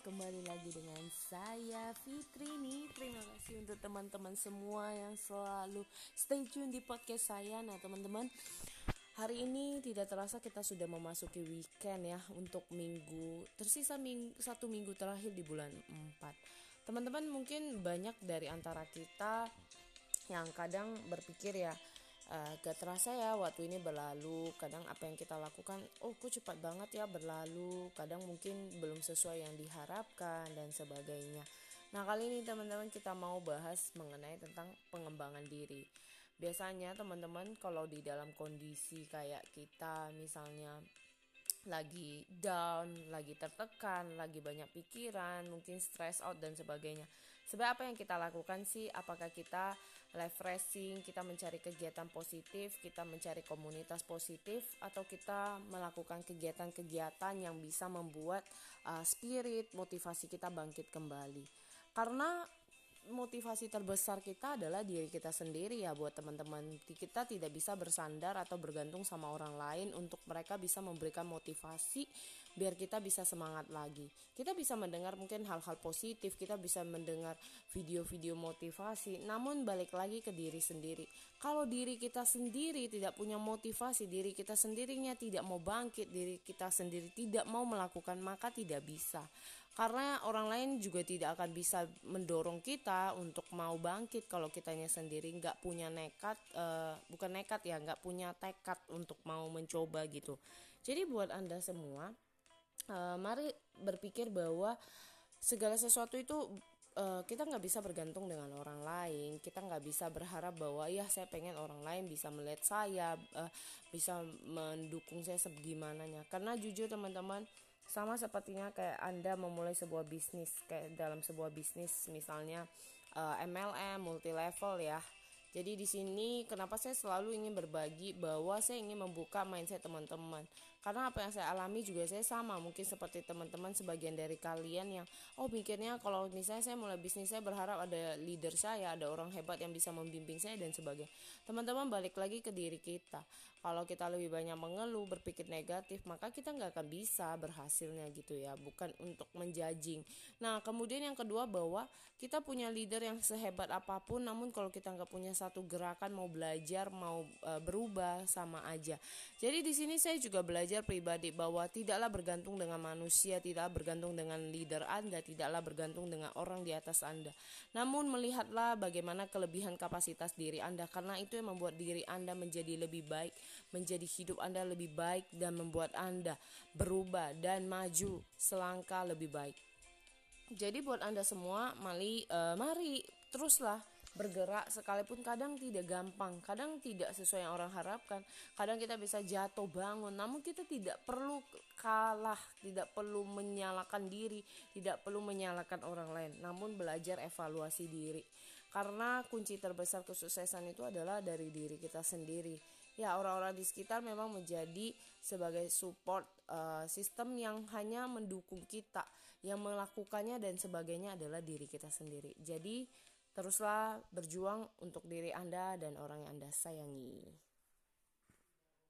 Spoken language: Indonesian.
kembali lagi dengan saya Fitri nih. Terima kasih untuk teman-teman semua yang selalu stay tune di podcast saya. Nah, teman-teman, hari ini tidak terasa kita sudah memasuki weekend ya untuk minggu tersisa minggu, satu minggu terakhir di bulan 4. Teman-teman mungkin banyak dari antara kita yang kadang berpikir ya uh, gak terasa ya waktu ini berlalu. Kadang apa yang kita lakukan oh kok cepat banget ya berlalu. Kadang mungkin belum sesuai yang diharapkan dan sebagainya. Nah kali ini teman-teman kita mau bahas mengenai tentang pengembangan diri. Biasanya teman-teman kalau di dalam kondisi kayak kita misalnya lagi down, lagi tertekan, lagi banyak pikiran, mungkin stress out dan sebagainya. Sebab apa yang kita lakukan sih? Apakah kita refreshing, kita mencari kegiatan positif, kita mencari komunitas positif, atau kita melakukan kegiatan-kegiatan yang bisa membuat uh, spirit, motivasi kita bangkit kembali? Karena motivasi terbesar kita adalah diri kita sendiri ya buat teman-teman. Kita tidak bisa bersandar atau bergantung sama orang lain untuk mereka bisa memberikan motivasi biar kita bisa semangat lagi. Kita bisa mendengar mungkin hal-hal positif kita bisa mendengar video-video motivasi namun balik lagi ke diri sendiri. Kalau diri kita sendiri tidak punya motivasi diri kita sendirinya tidak mau bangkit diri kita sendiri tidak mau melakukan maka tidak bisa karena orang lain juga tidak akan bisa mendorong kita untuk mau bangkit kalau kitanya sendiri nggak punya nekat uh, bukan nekat ya nggak punya tekad untuk mau mencoba gitu. Jadi buat anda semua uh, mari berpikir bahwa segala sesuatu itu uh, kita nggak bisa bergantung dengan orang lain. Kita nggak bisa berharap bahwa ya saya pengen orang lain bisa melihat saya uh, bisa mendukung saya sebagimananya karena jujur teman-teman sama sepertinya kayak Anda memulai sebuah bisnis kayak dalam sebuah bisnis misalnya uh, eh, MLM multi level ya jadi di sini kenapa saya selalu ingin berbagi bahwa saya ingin membuka mindset teman-teman. Karena apa yang saya alami juga saya sama, mungkin seperti teman-teman sebagian dari kalian yang oh mikirnya kalau misalnya saya mulai bisnis saya berharap ada leader saya, ada orang hebat yang bisa membimbing saya dan sebagainya. Teman-teman balik lagi ke diri kita. Kalau kita lebih banyak mengeluh, berpikir negatif, maka kita nggak akan bisa berhasilnya gitu ya, bukan untuk menjajing. Nah, kemudian yang kedua bahwa kita punya leader yang sehebat apa pun, namun kalau kita nggak punya satu gerakan mau belajar mau e, berubah sama aja. Jadi di sini saya juga belajar pribadi bahwa tidaklah bergantung dengan manusia, tidaklah bergantung dengan leader Anda, tidaklah bergantung dengan orang di atas Anda. Namun melihatlah bagaimana kelebihan kapasitas diri Anda karena itu yang membuat diri Anda menjadi lebih baik, menjadi hidup Anda lebih baik dan membuat Anda berubah dan maju selangkah lebih baik. Jadi buat Anda semua, mari uh, mari teruslah bergerak sekalipun kadang tidak gampang, kadang tidak sesuai yang orang harapkan, kadang kita bisa jatuh bangun, namun kita tidak perlu kalah, tidak perlu menyalahkan diri, tidak perlu menyalahkan orang lain, namun belajar evaluasi diri. Karena kunci terbesar kesuksesan itu adalah dari diri kita sendiri. Ya, orang-orang di sekitar memang menjadi sebagai support uh, sistem yang hanya mendukung kita, yang melakukannya dan sebagainya adalah diri kita sendiri. Jadi, Teruslah berjuang untuk diri Anda dan orang yang Anda sayangi.